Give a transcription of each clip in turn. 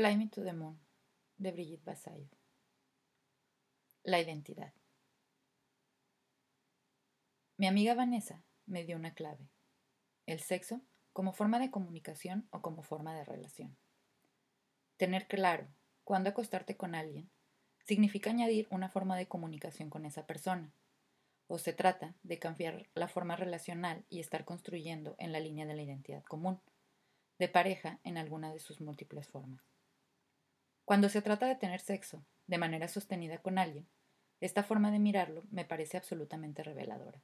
Fly Me to the Moon, de Brigitte Basayo. La identidad. Mi amiga Vanessa me dio una clave. El sexo como forma de comunicación o como forma de relación. Tener claro cuándo acostarte con alguien significa añadir una forma de comunicación con esa persona, o se trata de cambiar la forma relacional y estar construyendo en la línea de la identidad común, de pareja en alguna de sus múltiples formas. Cuando se trata de tener sexo de manera sostenida con alguien, esta forma de mirarlo me parece absolutamente reveladora.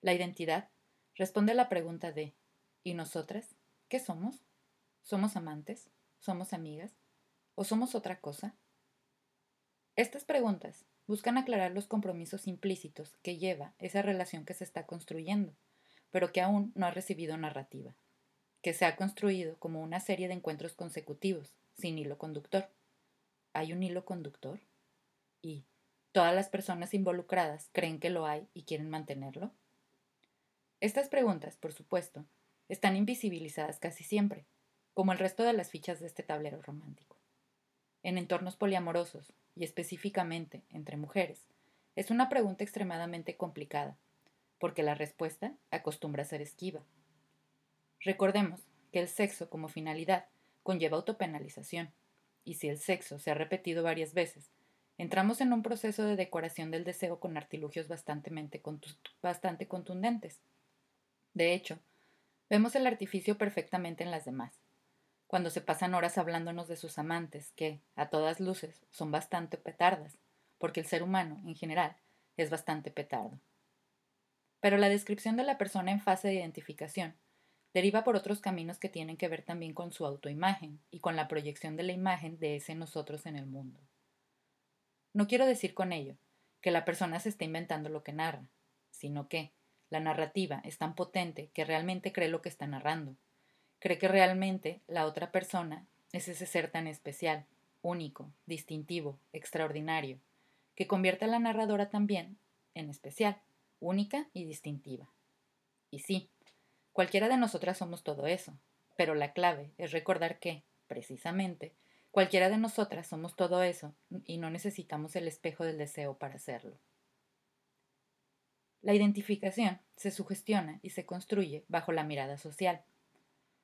La identidad responde a la pregunta de ¿y nosotras? ¿Qué somos? ¿Somos amantes? ¿Somos amigas? ¿O somos otra cosa? Estas preguntas buscan aclarar los compromisos implícitos que lleva esa relación que se está construyendo, pero que aún no ha recibido narrativa, que se ha construido como una serie de encuentros consecutivos, sin hilo conductor. ¿Hay un hilo conductor? ¿Y todas las personas involucradas creen que lo hay y quieren mantenerlo? Estas preguntas, por supuesto, están invisibilizadas casi siempre, como el resto de las fichas de este tablero romántico. En entornos poliamorosos, y específicamente entre mujeres, es una pregunta extremadamente complicada, porque la respuesta acostumbra a ser esquiva. Recordemos que el sexo como finalidad conlleva autopenalización, y si el sexo se ha repetido varias veces, entramos en un proceso de decoración del deseo con artilugios bastante contundentes. De hecho, vemos el artificio perfectamente en las demás, cuando se pasan horas hablándonos de sus amantes, que, a todas luces, son bastante petardas, porque el ser humano, en general, es bastante petardo. Pero la descripción de la persona en fase de identificación deriva por otros caminos que tienen que ver también con su autoimagen y con la proyección de la imagen de ese nosotros en el mundo. No quiero decir con ello que la persona se esté inventando lo que narra, sino que la narrativa es tan potente que realmente cree lo que está narrando, cree que realmente la otra persona es ese ser tan especial, único, distintivo, extraordinario, que convierte a la narradora también en especial, única y distintiva. Y sí, Cualquiera de nosotras somos todo eso, pero la clave es recordar que, precisamente, cualquiera de nosotras somos todo eso y no necesitamos el espejo del deseo para hacerlo. La identificación se sugestiona y se construye bajo la mirada social.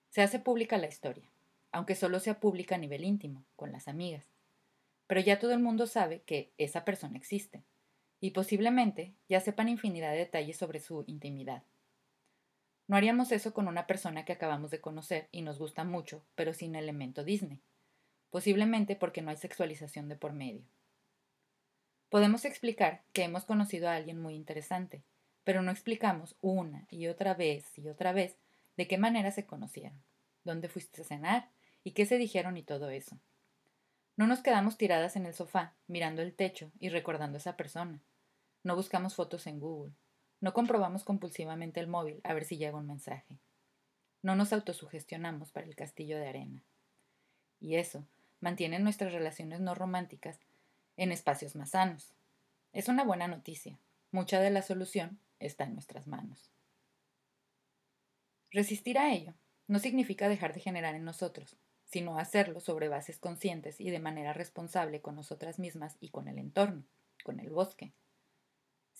Se hace pública la historia, aunque solo sea pública a nivel íntimo, con las amigas. Pero ya todo el mundo sabe que esa persona existe, y posiblemente ya sepan infinidad de detalles sobre su intimidad. No haríamos eso con una persona que acabamos de conocer y nos gusta mucho, pero sin elemento Disney. Posiblemente porque no hay sexualización de por medio. Podemos explicar que hemos conocido a alguien muy interesante, pero no explicamos una y otra vez y otra vez de qué manera se conocieron, dónde fuiste a cenar y qué se dijeron y todo eso. No nos quedamos tiradas en el sofá, mirando el techo y recordando a esa persona. No buscamos fotos en Google. No comprobamos compulsivamente el móvil a ver si llega un mensaje. No nos autosugestionamos para el castillo de arena. Y eso mantiene nuestras relaciones no románticas en espacios más sanos. Es una buena noticia. Mucha de la solución está en nuestras manos. Resistir a ello no significa dejar de generar en nosotros, sino hacerlo sobre bases conscientes y de manera responsable con nosotras mismas y con el entorno, con el bosque,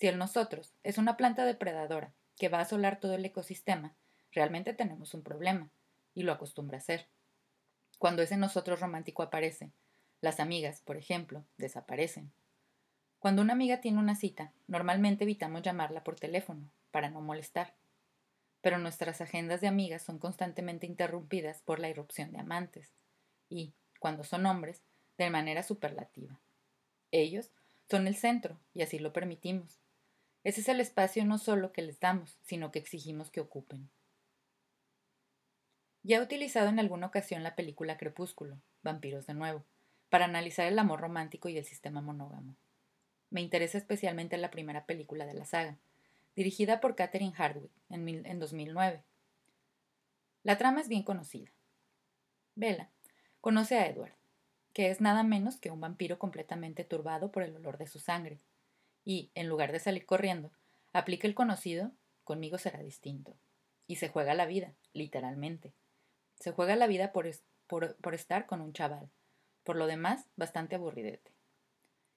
si el nosotros es una planta depredadora que va a asolar todo el ecosistema, realmente tenemos un problema, y lo acostumbra a ser. Cuando ese nosotros romántico aparece, las amigas, por ejemplo, desaparecen. Cuando una amiga tiene una cita, normalmente evitamos llamarla por teléfono, para no molestar. Pero nuestras agendas de amigas son constantemente interrumpidas por la irrupción de amantes, y, cuando son hombres, de manera superlativa. Ellos son el centro, y así lo permitimos. Ese es el espacio no solo que les damos, sino que exigimos que ocupen. Ya he utilizado en alguna ocasión la película Crepúsculo, Vampiros de nuevo, para analizar el amor romántico y el sistema monógamo. Me interesa especialmente la primera película de la saga, dirigida por Catherine Hardwick en, en 2009. La trama es bien conocida. Bella conoce a Edward, que es nada menos que un vampiro completamente turbado por el olor de su sangre, y, en lugar de salir corriendo, aplica el conocido, conmigo será distinto. Y se juega la vida, literalmente. Se juega la vida por, por, por estar con un chaval. Por lo demás, bastante aburridete.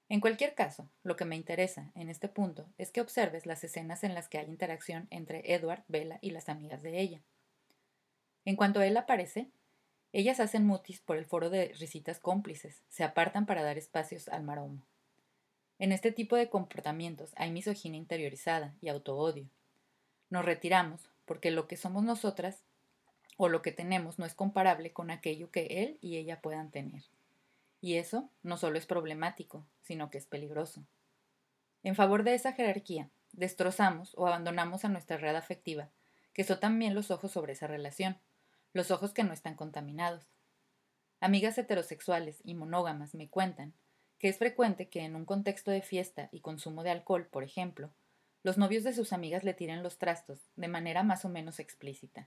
En cualquier caso, lo que me interesa en este punto es que observes las escenas en las que hay interacción entre Edward, Bella y las amigas de ella. En cuanto él aparece, ellas hacen mutis por el foro de risitas cómplices, se apartan para dar espacios al maromo. En este tipo de comportamientos hay misoginia interiorizada y autoodio. Nos retiramos porque lo que somos nosotras o lo que tenemos no es comparable con aquello que él y ella puedan tener. Y eso no solo es problemático, sino que es peligroso. En favor de esa jerarquía, destrozamos o abandonamos a nuestra red afectiva, que son también los ojos sobre esa relación, los ojos que no están contaminados. Amigas heterosexuales y monógamas me cuentan que es frecuente que en un contexto de fiesta y consumo de alcohol, por ejemplo, los novios de sus amigas le tiren los trastos de manera más o menos explícita.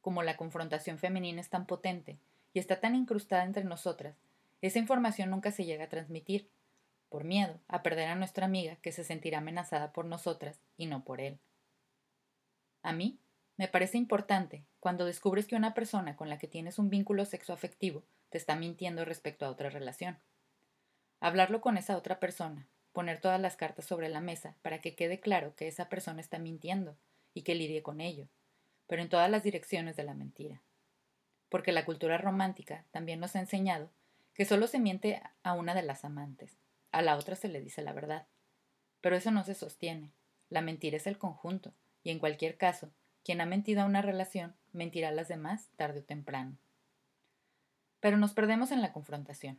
Como la confrontación femenina es tan potente y está tan incrustada entre nosotras, esa información nunca se llega a transmitir, por miedo a perder a nuestra amiga que se sentirá amenazada por nosotras y no por él. A mí me parece importante cuando descubres que una persona con la que tienes un vínculo sexoafectivo te está mintiendo respecto a otra relación. Hablarlo con esa otra persona, poner todas las cartas sobre la mesa para que quede claro que esa persona está mintiendo y que lidie con ello, pero en todas las direcciones de la mentira. Porque la cultura romántica también nos ha enseñado que solo se miente a una de las amantes, a la otra se le dice la verdad. Pero eso no se sostiene. La mentira es el conjunto, y en cualquier caso, quien ha mentido a una relación mentirá a las demás tarde o temprano. Pero nos perdemos en la confrontación,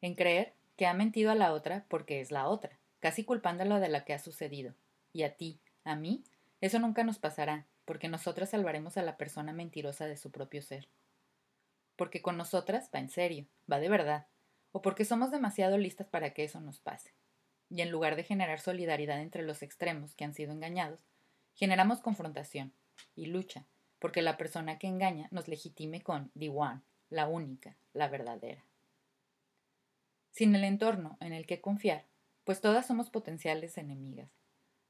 en creer que ha mentido a la otra porque es la otra, casi culpándola de lo que ha sucedido. Y a ti, a mí, eso nunca nos pasará, porque nosotras salvaremos a la persona mentirosa de su propio ser. Porque con nosotras va en serio, va de verdad, o porque somos demasiado listas para que eso nos pase. Y en lugar de generar solidaridad entre los extremos que han sido engañados, Generamos confrontación y lucha, porque la persona que engaña nos legitime con the one, la única, la verdadera. Sin el entorno en el que confiar, pues todas somos potenciales enemigas.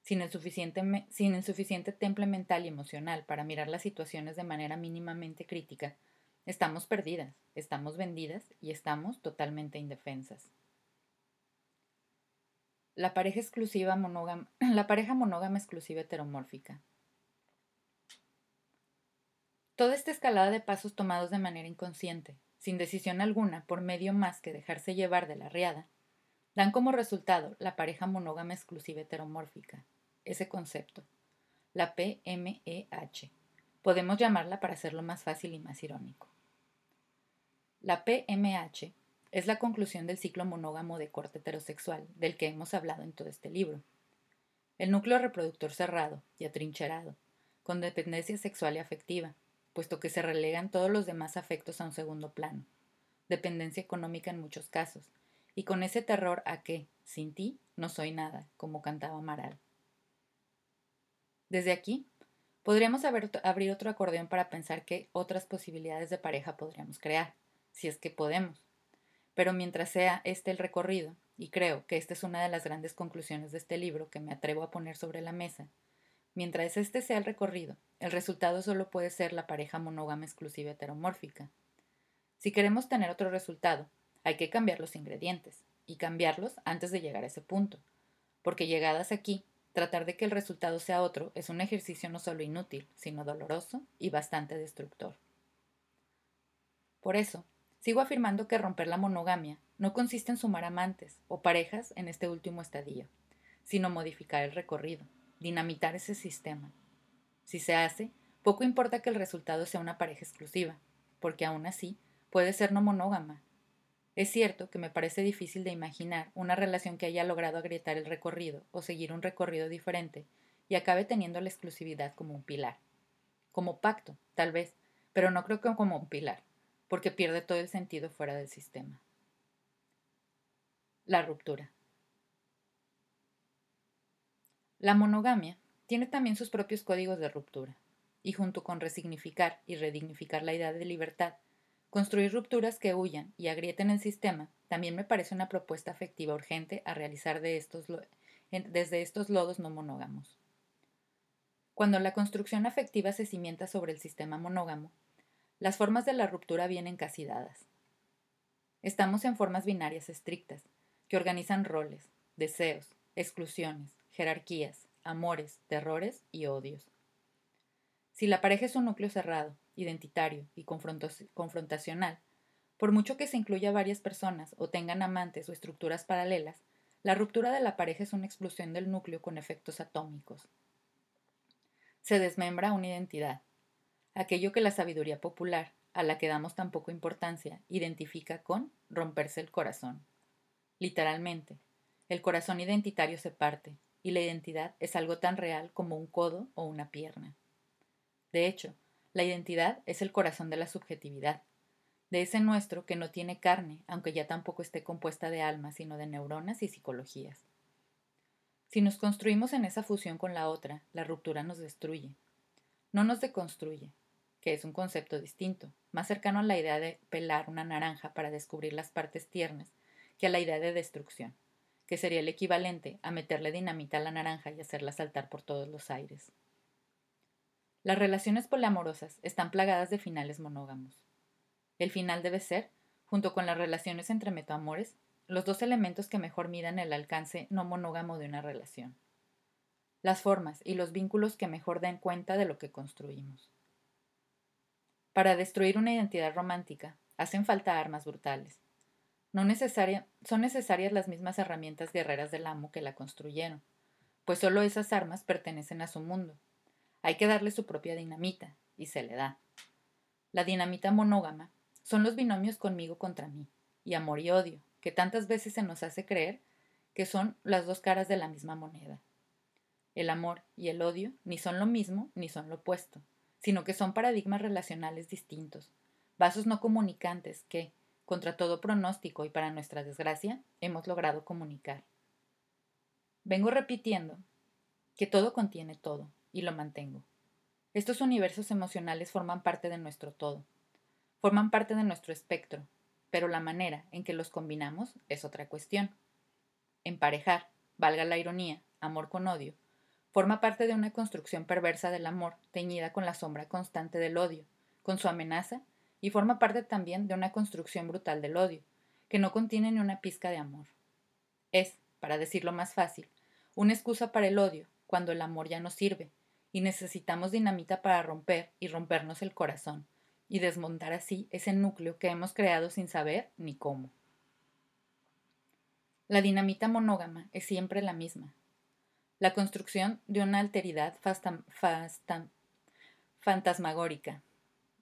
Sin el, suficiente, sin el suficiente temple mental y emocional para mirar las situaciones de manera mínimamente crítica, estamos perdidas, estamos vendidas y estamos totalmente indefensas. La pareja exclusiva monógama, la pareja monógama exclusiva heteromórfica. Toda esta escalada de pasos tomados de manera inconsciente, sin decisión alguna, por medio más que dejarse llevar de la riada, dan como resultado la pareja monógama exclusiva heteromórfica, ese concepto, la PMEH. Podemos llamarla para hacerlo más fácil y más irónico. La PMH es la conclusión del ciclo monógamo de corte heterosexual del que hemos hablado en todo este libro. El núcleo reproductor cerrado y atrincherado, con dependencia sexual y afectiva, puesto que se relegan todos los demás afectos a un segundo plano, dependencia económica en muchos casos, y con ese terror a que, sin ti, no soy nada, como cantaba Amaral. Desde aquí, podríamos abrir otro acordeón para pensar qué otras posibilidades de pareja podríamos crear, si es que podemos. Pero mientras sea este el recorrido, y creo que esta es una de las grandes conclusiones de este libro que me atrevo a poner sobre la mesa, mientras este sea el recorrido, el resultado solo puede ser la pareja monógama exclusiva heteromórfica. Si queremos tener otro resultado, hay que cambiar los ingredientes, y cambiarlos antes de llegar a ese punto, porque llegadas aquí, tratar de que el resultado sea otro es un ejercicio no solo inútil, sino doloroso y bastante destructor. Por eso, Sigo afirmando que romper la monogamia no consiste en sumar amantes o parejas en este último estadio, sino modificar el recorrido, dinamitar ese sistema. Si se hace, poco importa que el resultado sea una pareja exclusiva, porque aún así puede ser no monógama. Es cierto que me parece difícil de imaginar una relación que haya logrado agrietar el recorrido o seguir un recorrido diferente y acabe teniendo la exclusividad como un pilar. Como pacto, tal vez, pero no creo que como un pilar porque pierde todo el sentido fuera del sistema. La ruptura. La monogamia tiene también sus propios códigos de ruptura, y junto con resignificar y redignificar la idea de libertad, construir rupturas que huyan y agrieten el sistema también me parece una propuesta afectiva urgente a realizar desde estos lodos no monógamos. Cuando la construcción afectiva se cimienta sobre el sistema monógamo, Las formas de la ruptura vienen casi dadas. Estamos en formas binarias estrictas, que organizan roles, deseos, exclusiones, jerarquías, amores, terrores y odios. Si la pareja es un núcleo cerrado, identitario y confrontacional, por mucho que se incluya varias personas o tengan amantes o estructuras paralelas, la ruptura de la pareja es una explosión del núcleo con efectos atómicos. Se desmembra una identidad, aquello que la sabiduría popular, a la que damos tan poca importancia, identifica con romperse el corazón. Literalmente, el corazón identitario se parte, y la identidad es algo tan real como un codo o una pierna. De hecho, la identidad es el corazón de la subjetividad, de ese nuestro que no tiene carne, aunque ya tampoco esté compuesta de alma, sino de neuronas y psicologías. Si nos construimos en esa fusión con la otra, la ruptura nos destruye. No nos deconstruye, que es un concepto distinto, más cercano a la idea de pelar una naranja para descubrir las partes tiernas que a la idea de destrucción, que sería el equivalente a meterle dinamita a la naranja y hacerla saltar por todos los aires. Las relaciones poliamorosas están plagadas de finales monógamos. El final debe ser, junto con las relaciones entre metaamores, los dos elementos que mejor midan el alcance no monógamo de una relación. Las formas y los vínculos que mejor den cuenta de lo que construimos. Para destruir una identidad romántica, hacen falta armas brutales. No son necesarias las mismas herramientas guerreras del amo que la construyeron, pues solo esas armas pertenecen a su mundo. Hay que darle su propia dinamita, y se le da. La dinamita monógama son los binomios conmigo contra mí, y amor y odio, que tantas veces se nos hace creer que son las dos caras de la misma moneda. El amor y el odio ni son lo mismo ni son lo opuesto, sino que son paradigmas relacionales distintos, vasos no comunicantes que, contra todo pronóstico y para nuestra desgracia, hemos logrado comunicar. Vengo repitiendo que todo contiene todo, y lo mantengo. Estos universos emocionales forman parte de nuestro todo, forman parte de nuestro espectro, pero la manera en que los combinamos es otra cuestión. Emparejar, valga la ironía, amor con odio, forma parte de una construcción perversa del amor, teñida con la sombra constante del odio, con su amenaza, y forma parte también de una construcción brutal del odio, que no contiene ni una pizca de amor. Es, para decirlo más fácil, una excusa para el odio, cuando el amor ya no sirve, y necesitamos dinamita para romper y rompernos el corazón, y desmontar así ese núcleo que hemos creado sin saber ni cómo. La dinamita monógama es siempre la misma. La construcción de una alteridad fantasmagórica.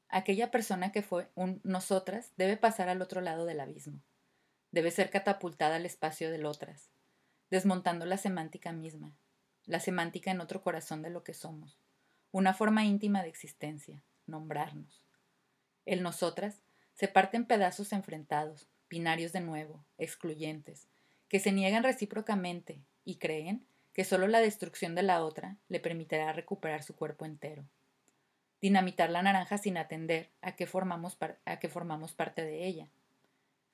Aquella persona que fue un nosotras debe pasar al otro lado del abismo. Debe ser catapultada al espacio del otras, desmontando la semántica misma, la semántica en otro corazón de lo que somos, una forma íntima de existencia, nombrarnos. El nosotras se parte en pedazos enfrentados, binarios de nuevo, excluyentes, que se niegan recíprocamente y creen que solo la destrucción de la otra le permitirá recuperar su cuerpo entero. Dinamitar la naranja sin atender a que formamos, a que formamos parte de ella.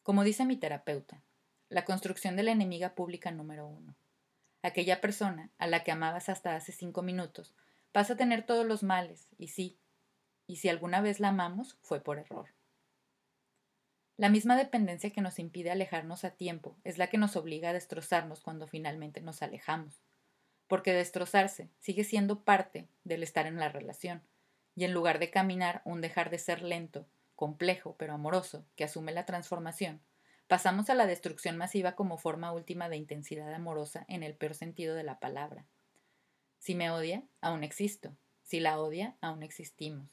Como dice mi terapeuta, la construcción de la enemiga pública número uno. Aquella persona a la que amabas hasta hace cinco minutos pasa a tener todos los males, y sí, y si alguna vez la amamos fue por error. La misma dependencia que nos impide alejarnos a tiempo es la que nos obliga a destrozarnos cuando finalmente nos alejamos, porque destrozarse sigue siendo parte del estar en la relación, y en lugar de caminar un dejar de ser lento, complejo pero amoroso que asume la transformación, pasamos a la destrucción masiva como forma última de intensidad amorosa en el peor sentido de la palabra. Si me odia, aún existo. Si la odia, aún existimos.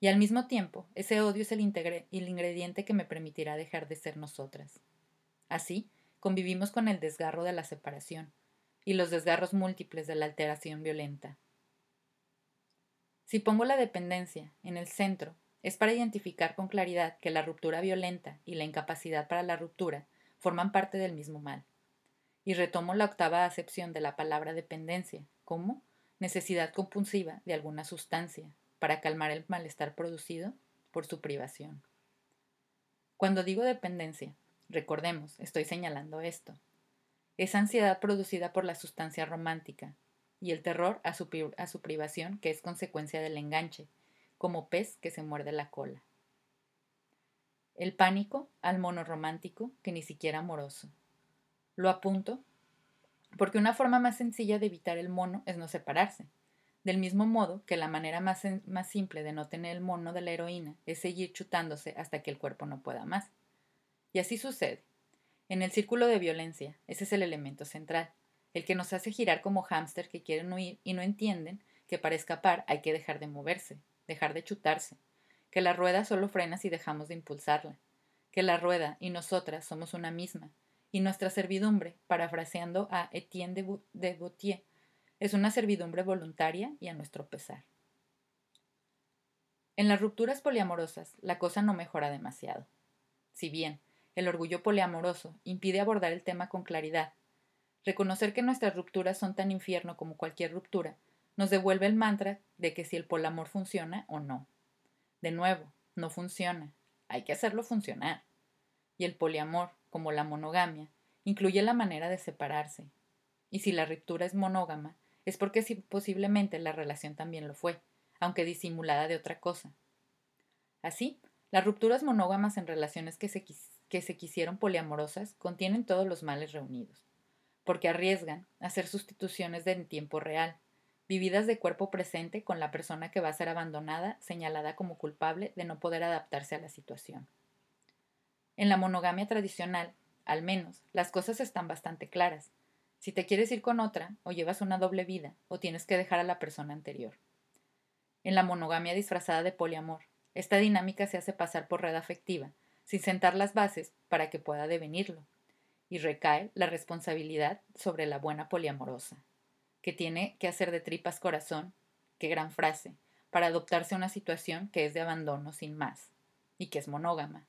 Y al mismo tiempo, ese odio es el, el ingrediente que me permitirá dejar de ser nosotras. Así, convivimos con el desgarro de la separación y los desgarros múltiples de la alteración violenta. Si pongo la dependencia en el centro, es para identificar con claridad que la ruptura violenta y la incapacidad para la ruptura forman parte del mismo mal. Y retomo la octava acepción de la palabra dependencia como necesidad compulsiva de alguna sustancia, para calmar el malestar producido por su privación. Cuando digo dependencia, recordemos, estoy señalando esto. Es ansiedad producida por la sustancia romántica y el terror a su, a su privación que es consecuencia del enganche, como pez que se muerde la cola. El pánico al mono romántico que ni siquiera amoroso. Lo apunto porque una forma más sencilla de evitar el mono es no separarse. Del mismo modo que la manera más, más simple de no tener el mono de la heroína es seguir chutándose hasta que el cuerpo no pueda más. Y así sucede. En el círculo de violencia, ese es el elemento central, el que nos hace girar como hámster que quieren huir y no entienden que para escapar hay que dejar de moverse, dejar de chutarse, que la rueda solo frena si dejamos de impulsarla, que la rueda y nosotras somos una misma, y nuestra servidumbre, parafraseando a Etienne de, Gautier, es una servidumbre voluntaria y a nuestro pesar. En las rupturas poliamorosas, la cosa no mejora demasiado. Si bien el orgullo poliamoroso impide abordar el tema con claridad, reconocer que nuestras rupturas son tan infierno como cualquier ruptura nos devuelve el mantra de que si el polamor funciona o no. De nuevo, no funciona. Hay que hacerlo funcionar. Y el poliamor, como la monogamia, incluye la manera de separarse. Y si la ruptura es monógama, es porque posiblemente la relación también lo fue, aunque disimulada de otra cosa. Así, las rupturas monógamas en relaciones que se, que se quisieron poliamorosas contienen todos los males reunidos, porque arriesgan hacer sustituciones en tiempo real, vividas de cuerpo presente con la persona que va a ser abandonada, señalada como culpable de no poder adaptarse a la situación. En la monogamia tradicional, al menos, las cosas están bastante claras. Si te quieres ir con otra, o llevas una doble vida, o tienes que dejar a la persona anterior. En la monogamia disfrazada de poliamor, esta dinámica se hace pasar por red afectiva, sin sentar las bases para que pueda devenirlo, y recae la responsabilidad sobre la buena poliamorosa que tiene que hacer de tripas corazón, qué gran frase, para adoptarse a una situación que es de abandono sin más, y que es monógama.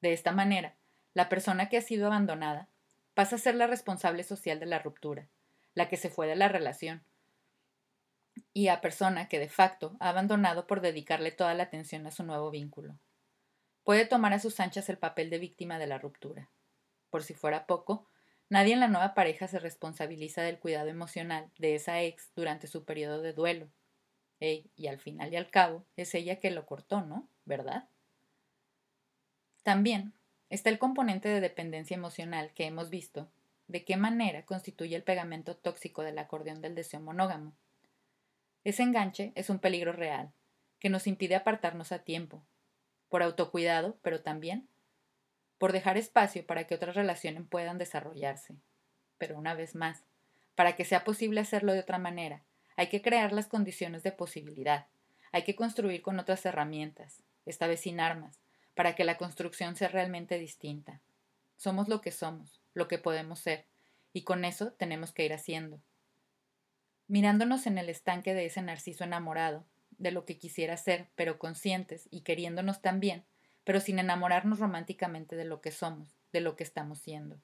De esta manera, la persona que ha sido abandonada pasa a ser la responsable social de la ruptura, la que se fue de la relación, y a persona que de facto ha abandonado por dedicarle toda la atención a su nuevo vínculo. Puede tomar a sus anchas el papel de víctima de la ruptura. Por si fuera poco, Nadie en la nueva pareja se responsabiliza del cuidado emocional de esa ex durante su periodo de duelo. y al final y al cabo, es ella que lo cortó, ¿no? ¿Verdad? También está el componente de dependencia emocional que hemos visto, de qué manera constituye el pegamento tóxico del acordeón del deseo monógamo. Ese enganche es un peligro real, que nos impide apartarnos a tiempo, por autocuidado, pero también por dejar espacio para que otras relaciones puedan desarrollarse. Pero una vez más, para que sea posible hacerlo de otra manera, hay que crear las condiciones de posibilidad, hay que construir con otras herramientas, esta vez sin armas, para que la construcción sea realmente distinta. Somos lo que somos, lo que podemos ser, y con eso tenemos que ir haciendo. Mirándonos en el estanque de ese narciso enamorado, de lo que quisiera ser, pero conscientes y queriéndonos también, pero sin enamorarnos románticamente de lo que somos, de lo que estamos siendo.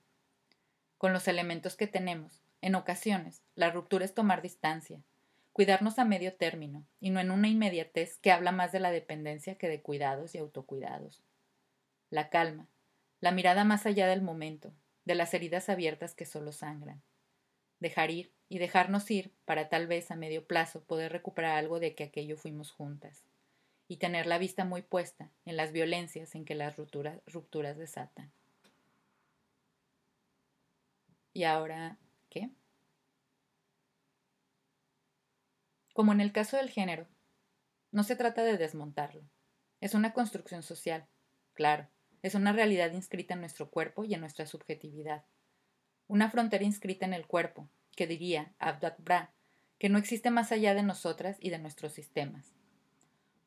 Con los elementos que tenemos, en ocasiones, la ruptura es tomar distancia, cuidarnos a medio término, y no en una inmediatez que habla más de la dependencia que de cuidados y autocuidados. La calma, la mirada más allá del momento, de las heridas abiertas que solo sangran. Dejar ir y dejarnos ir para tal vez a medio plazo poder recuperar algo de que aquello fuimos juntas y tener la vista muy puesta en las violencias en que las rupturas, desatan. ¿Y ahora qué? Como en el caso del género, no se trata de desmontarlo. Es una construcción social, claro, es una realidad inscrita en nuestro cuerpo y en nuestra subjetividad. Una frontera inscrita en el cuerpo, que diría Abdat Bra, que no existe más allá de nosotras y de nuestros sistemas.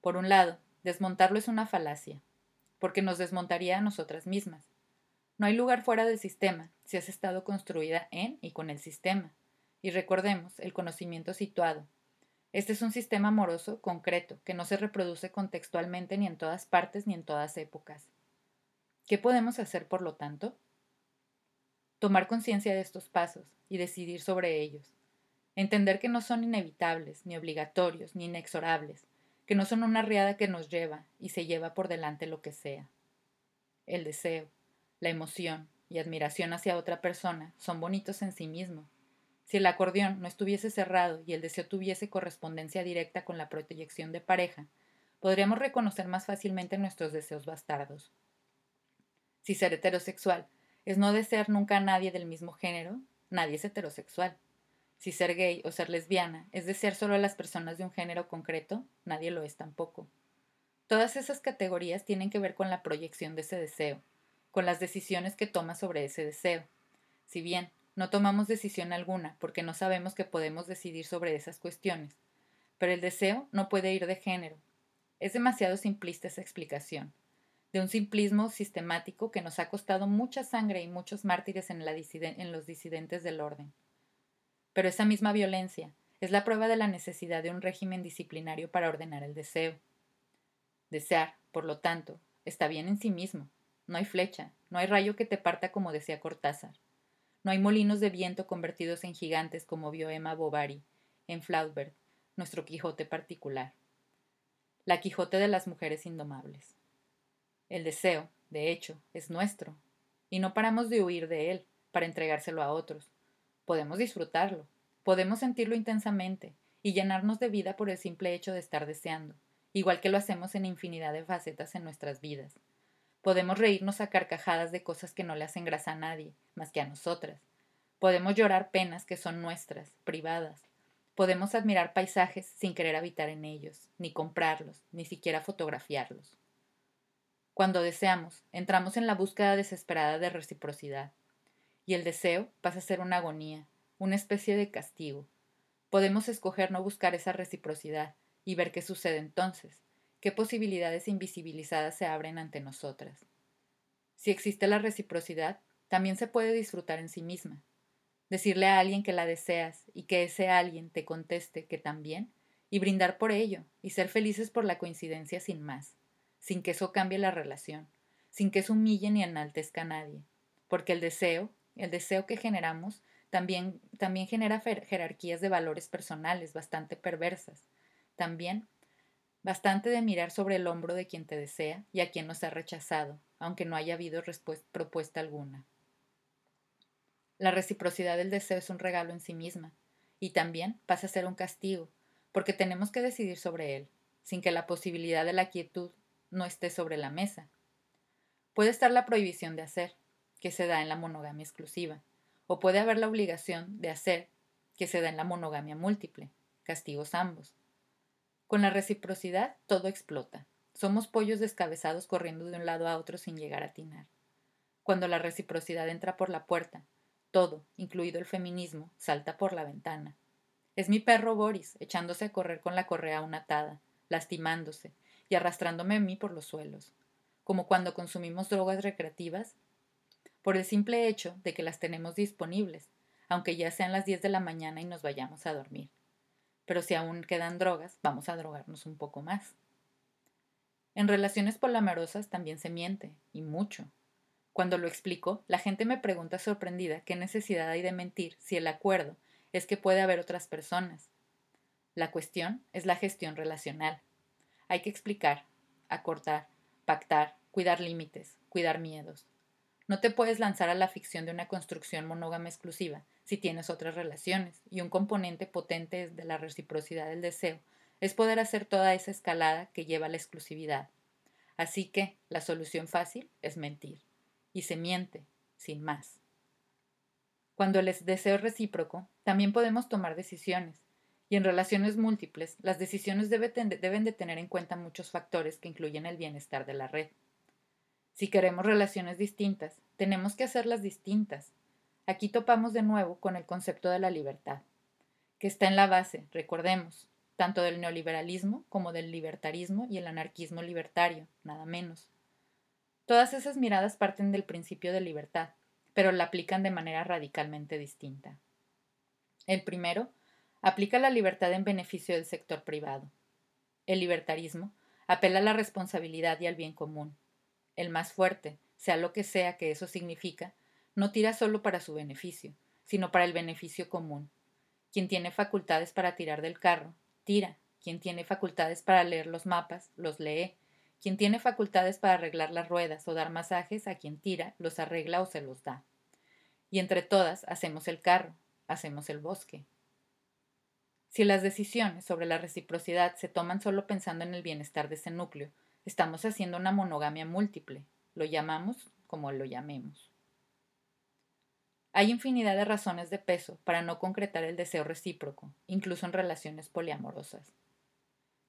Por un lado, desmontarlo es una falacia, porque nos desmontaría a nosotras mismas. No hay lugar fuera del sistema si has estado construida en y con el sistema. Y recordemos el conocimiento situado. Este es un sistema amoroso concreto que no se reproduce contextualmente ni en todas partes ni en todas épocas. ¿Qué podemos hacer, por lo tanto? Tomar conciencia de estos pasos y decidir sobre ellos. Entender que no son inevitables, ni obligatorios, ni inexorables, que no son una riada que nos lleva y se lleva por delante lo que sea. El deseo, la emoción y admiración hacia otra persona son bonitos en sí mismos. Si el acordeón no estuviese cerrado y el deseo tuviese correspondencia directa con la proyección de pareja, podríamos reconocer más fácilmente nuestros deseos bastardos. Si ser heterosexual es no desear nunca a nadie del mismo género, nadie es heterosexual. Si ser gay o ser lesbiana es desear solo a las personas de un género concreto, nadie lo es tampoco. Todas esas categorías tienen que ver con la proyección de ese deseo, con las decisiones que toma sobre ese deseo. Si bien no tomamos decisión alguna porque no sabemos que podemos decidir sobre esas cuestiones, pero el deseo no puede ir de género. Es demasiado simplista esa explicación, de un simplismo sistemático que nos ha costado mucha sangre y muchos mártires en, en los disidentes del orden. Pero esa misma violencia es la prueba de la necesidad de un régimen disciplinario para ordenar el deseo. Desear, por lo tanto, está bien en sí mismo. No hay flecha, no hay rayo que te parta como decía Cortázar. No hay molinos de viento convertidos en gigantes como vio Emma Bovary en Flaubert, nuestro Quijote particular. La Quijote de las mujeres indomables. El deseo, de hecho, es nuestro, y no paramos de huir de él para entregárselo a otros. Podemos disfrutarlo, podemos sentirlo intensamente y llenarnos de vida por el simple hecho de estar deseando igual que lo hacemos en infinidad de facetas en nuestras vidas. Podemos reírnos a carcajadas de cosas que no le hacen grasa a nadie, más que a nosotras. Podemos llorar penas que son nuestras, privadas. Podemos admirar paisajes sin querer habitar en ellos, ni comprarlos, ni siquiera fotografiarlos. Cuando deseamos, entramos en la búsqueda desesperada de reciprocidad. Y el deseo pasa a ser una agonía, una especie de castigo. Podemos escoger no buscar esa reciprocidad, y ver qué sucede entonces, qué posibilidades invisibilizadas se abren ante nosotras. Si existe la reciprocidad, también se puede disfrutar en sí misma. Decirle a alguien que la deseas y que ese alguien te conteste que también, y brindar por ello, y ser felices por la coincidencia sin más, sin que eso cambie la relación, sin que eso humille ni enaltezca a nadie, porque el deseo, el deseo que generamos, también, también genera jerarquías de valores personales bastante perversas, también, bastante de mirar sobre el hombro de quien te desea y a quien nos ha rechazado, aunque no haya habido propuesta alguna. La reciprocidad del deseo es un regalo en sí misma, y también pasa a ser un castigo, porque tenemos que decidir sobre él, sin que la posibilidad de la quietud no esté sobre la mesa. Puede estar la prohibición de hacer, que se da en la monogamia exclusiva, o puede haber la obligación de hacer, que se da en la monogamia múltiple, castigos ambos. Con la reciprocidad todo explota. Somos pollos descabezados corriendo de un lado a otro sin llegar a atinar. Cuando la reciprocidad entra por la puerta, todo, incluido el feminismo, salta por la ventana. Es mi perro Boris, echándose a correr con la correa aún atada, lastimándose y arrastrándome a mí por los suelos, como cuando consumimos drogas recreativas, por el simple hecho de que las tenemos disponibles, aunque ya sean las diez de la mañana y nos vayamos a dormir pero si aún quedan drogas, vamos a drogarnos un poco más. En relaciones poliamorosas también se miente, y mucho. Cuando lo explico, la gente me pregunta sorprendida qué necesidad hay de mentir si el acuerdo es que puede haber otras personas. La cuestión es la gestión relacional. Hay que explicar, acortar, pactar, cuidar límites, cuidar miedos. No te puedes lanzar a la ficción de una construcción monógama exclusiva si tienes otras relaciones, y un componente potente de la reciprocidad del deseo es poder hacer toda esa escalada que lleva a la exclusividad. Así que la solución fácil es mentir, y se miente, sin más. Cuando el deseo es recíproco, también podemos tomar decisiones, y en relaciones múltiples, las decisiones deben de tener en cuenta muchos factores que incluyen el bienestar de la red. Si queremos relaciones distintas, tenemos que hacerlas distintas, Aquí topamos de nuevo con el concepto de la libertad, que está en la base, recordemos, tanto del neoliberalismo como del libertarismo y el anarquismo libertario, nada menos. Todas esas miradas parten del principio de libertad, pero la aplican de manera radicalmente distinta. El primero aplica la libertad en beneficio del sector privado. El libertarismo apela a la responsabilidad y al bien común. El más fuerte, sea lo que sea que eso significa, no tira solo para su beneficio, sino para el beneficio común. Quien tiene facultades para tirar del carro, tira. Quien tiene facultades para leer los mapas, los lee. Quien tiene facultades para arreglar las ruedas o dar masajes, a quien tira, los arregla o se los da. Y entre todas hacemos el carro, hacemos el bosque. Si las decisiones sobre la reciprocidad se toman solo pensando en el bienestar de ese núcleo, estamos haciendo una monogamia múltiple, lo llamamos como lo llamemos. Hay infinidad de razones de peso para no concretar el deseo recíproco, incluso en relaciones poliamorosas.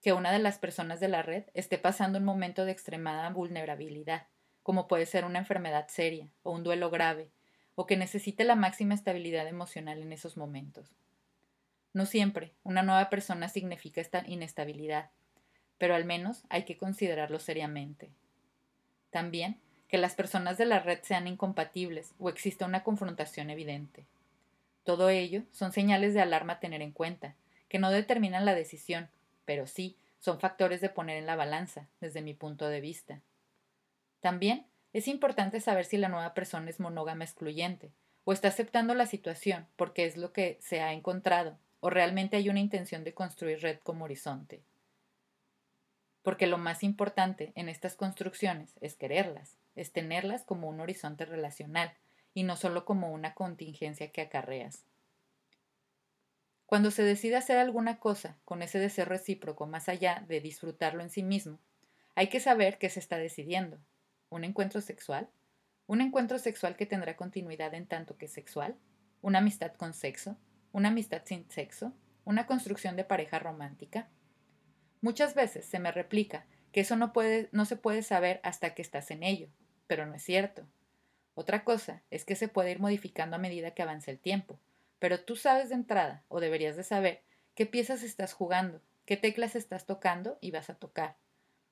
Que una de las personas de la red esté pasando un momento de extremada vulnerabilidad, como puede ser una enfermedad seria o un duelo grave, o que necesite la máxima estabilidad emocional en esos momentos. No siempre una nueva persona significa esta inestabilidad, pero al menos hay que considerarlo seriamente. También que las personas de la red sean incompatibles o exista una confrontación evidente. Todo ello son señales de alarma a tener en cuenta, que no determinan la decisión, pero sí son factores de poner en la balanza, desde mi punto de vista. También es importante saber si la nueva persona es monógama excluyente, o está aceptando la situación porque es lo que se ha encontrado, o realmente hay una intención de construir red como horizonte. Porque lo más importante en estas construcciones es quererlas, es tenerlas como un horizonte relacional y no solo como una contingencia que acarreas. Cuando se decide hacer alguna cosa con ese deseo recíproco más allá de disfrutarlo en sí mismo, hay que saber qué se está decidiendo. ¿Un encuentro sexual? ¿Un encuentro sexual que tendrá continuidad en tanto que sexual? ¿Una amistad con sexo? ¿Una amistad sin sexo? ¿Una construcción de pareja romántica? Muchas veces se me replica que eso no, se puede saber hasta que estás en ello, pero no es cierto. Otra cosa es que se puede ir modificando a medida que avance el tiempo, pero tú sabes de entrada, o deberías de saber, qué piezas estás jugando, qué teclas estás tocando y vas a tocar.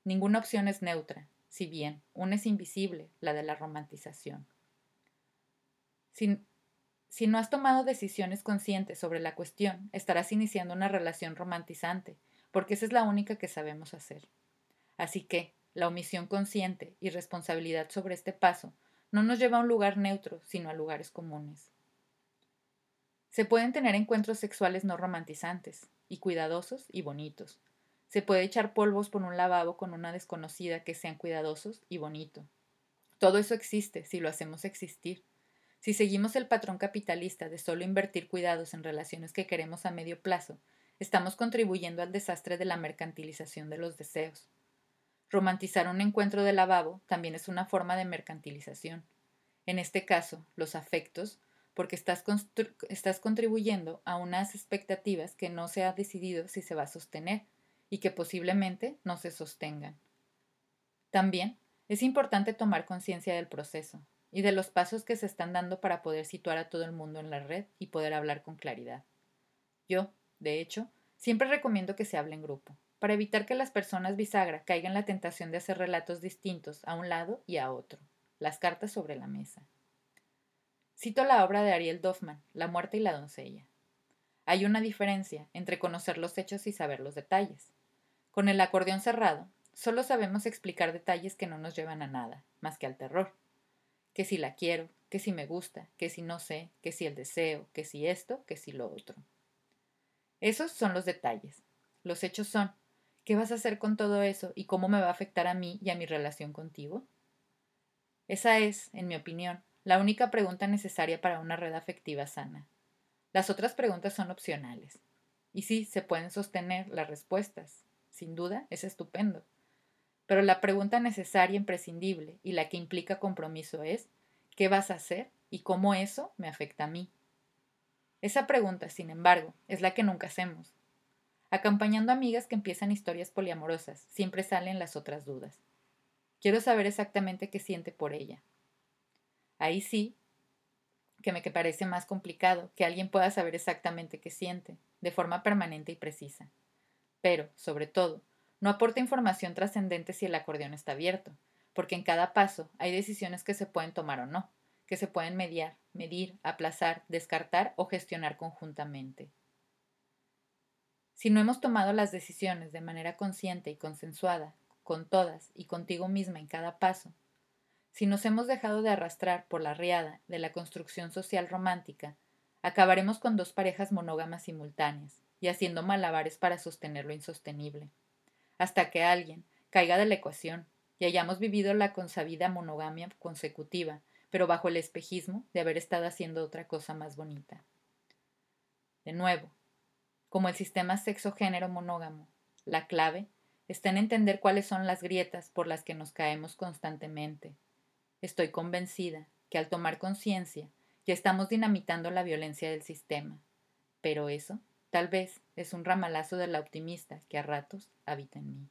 Ninguna opción es neutra, si bien una es invisible, la de la romantización. Si no has tomado decisiones conscientes sobre la cuestión, estarás iniciando una relación romantizante, porque esa es la única que sabemos hacer. Así que, la omisión consciente y responsabilidad sobre este paso no nos lleva a un lugar neutro, sino a lugares comunes. Se pueden tener encuentros sexuales no romantizantes, y cuidadosos y bonitos. Se puede echar polvos por un lavabo con una desconocida que sean cuidadosos y bonito. Todo eso existe si lo hacemos existir. Si seguimos el patrón capitalista de solo invertir cuidados en relaciones que queremos a medio plazo, estamos contribuyendo al desastre de la mercantilización de los deseos. Romantizar un encuentro de lavabo también es una forma de mercantilización. En este caso, los afectos, porque estás, estás contribuyendo a unas expectativas que no se ha decidido si se va a sostener y que posiblemente no se sostengan. También es importante tomar conciencia del proceso y de los pasos que se están dando para poder situar a todo el mundo en la red y poder hablar con claridad. Yo, de hecho, siempre recomiendo que se hable en grupo para evitar que las personas bisagra caigan en la tentación de hacer relatos distintos a un lado y a otro. Las cartas sobre la mesa. Cito la obra de Ariel Doffman, La muerte y la doncella. Hay una diferencia entre conocer los hechos y saber los detalles. Con el acordeón cerrado, solo sabemos explicar detalles que no nos llevan a nada, más que al terror. Que si la quiero, que si me gusta, que si no sé, que si el deseo, que si esto, que si lo otro. Esos son los detalles. Los hechos son, ¿Qué vas a hacer con todo eso y cómo me va a afectar a mí y a mi relación contigo? Esa es, en mi opinión, la única pregunta necesaria para una red afectiva sana. Las otras preguntas son opcionales. Y sí, se pueden sostener las respuestas. Sin duda, es estupendo. Pero la pregunta necesaria, imprescindible y la que implica compromiso es, ¿qué vas a hacer y cómo eso me afecta a mí? Esa pregunta, sin embargo, es la que nunca hacemos, Acompañando amigas que empiezan historias poliamorosas, siempre salen las otras dudas. Quiero saber exactamente qué siente por ella. Ahí sí, que me parece más complicado que alguien pueda saber exactamente qué siente, de forma permanente y precisa. Pero, sobre todo, no aporta información trascendente si el acordeón está abierto, porque en cada paso hay decisiones que se pueden tomar o no, que se pueden mediar, medir, aplazar, descartar o gestionar conjuntamente. Si no hemos tomado las decisiones de manera consciente y consensuada, con todas y contigo misma en cada paso, si nos hemos dejado de arrastrar por la riada de la construcción social romántica, acabaremos con dos parejas monógamas simultáneas y haciendo malabares para sostener lo insostenible, hasta que alguien caiga de la ecuación y hayamos vivido la consabida monogamia consecutiva, pero bajo el espejismo de haber estado haciendo otra cosa más bonita. De nuevo, Como el sistema sexo-género monógamo, la clave está en entender cuáles son las grietas por las que nos caemos constantemente. Estoy convencida que al tomar conciencia ya estamos dinamitando la violencia del sistema, pero eso tal vez es un ramalazo de la optimista que a ratos habita en mí.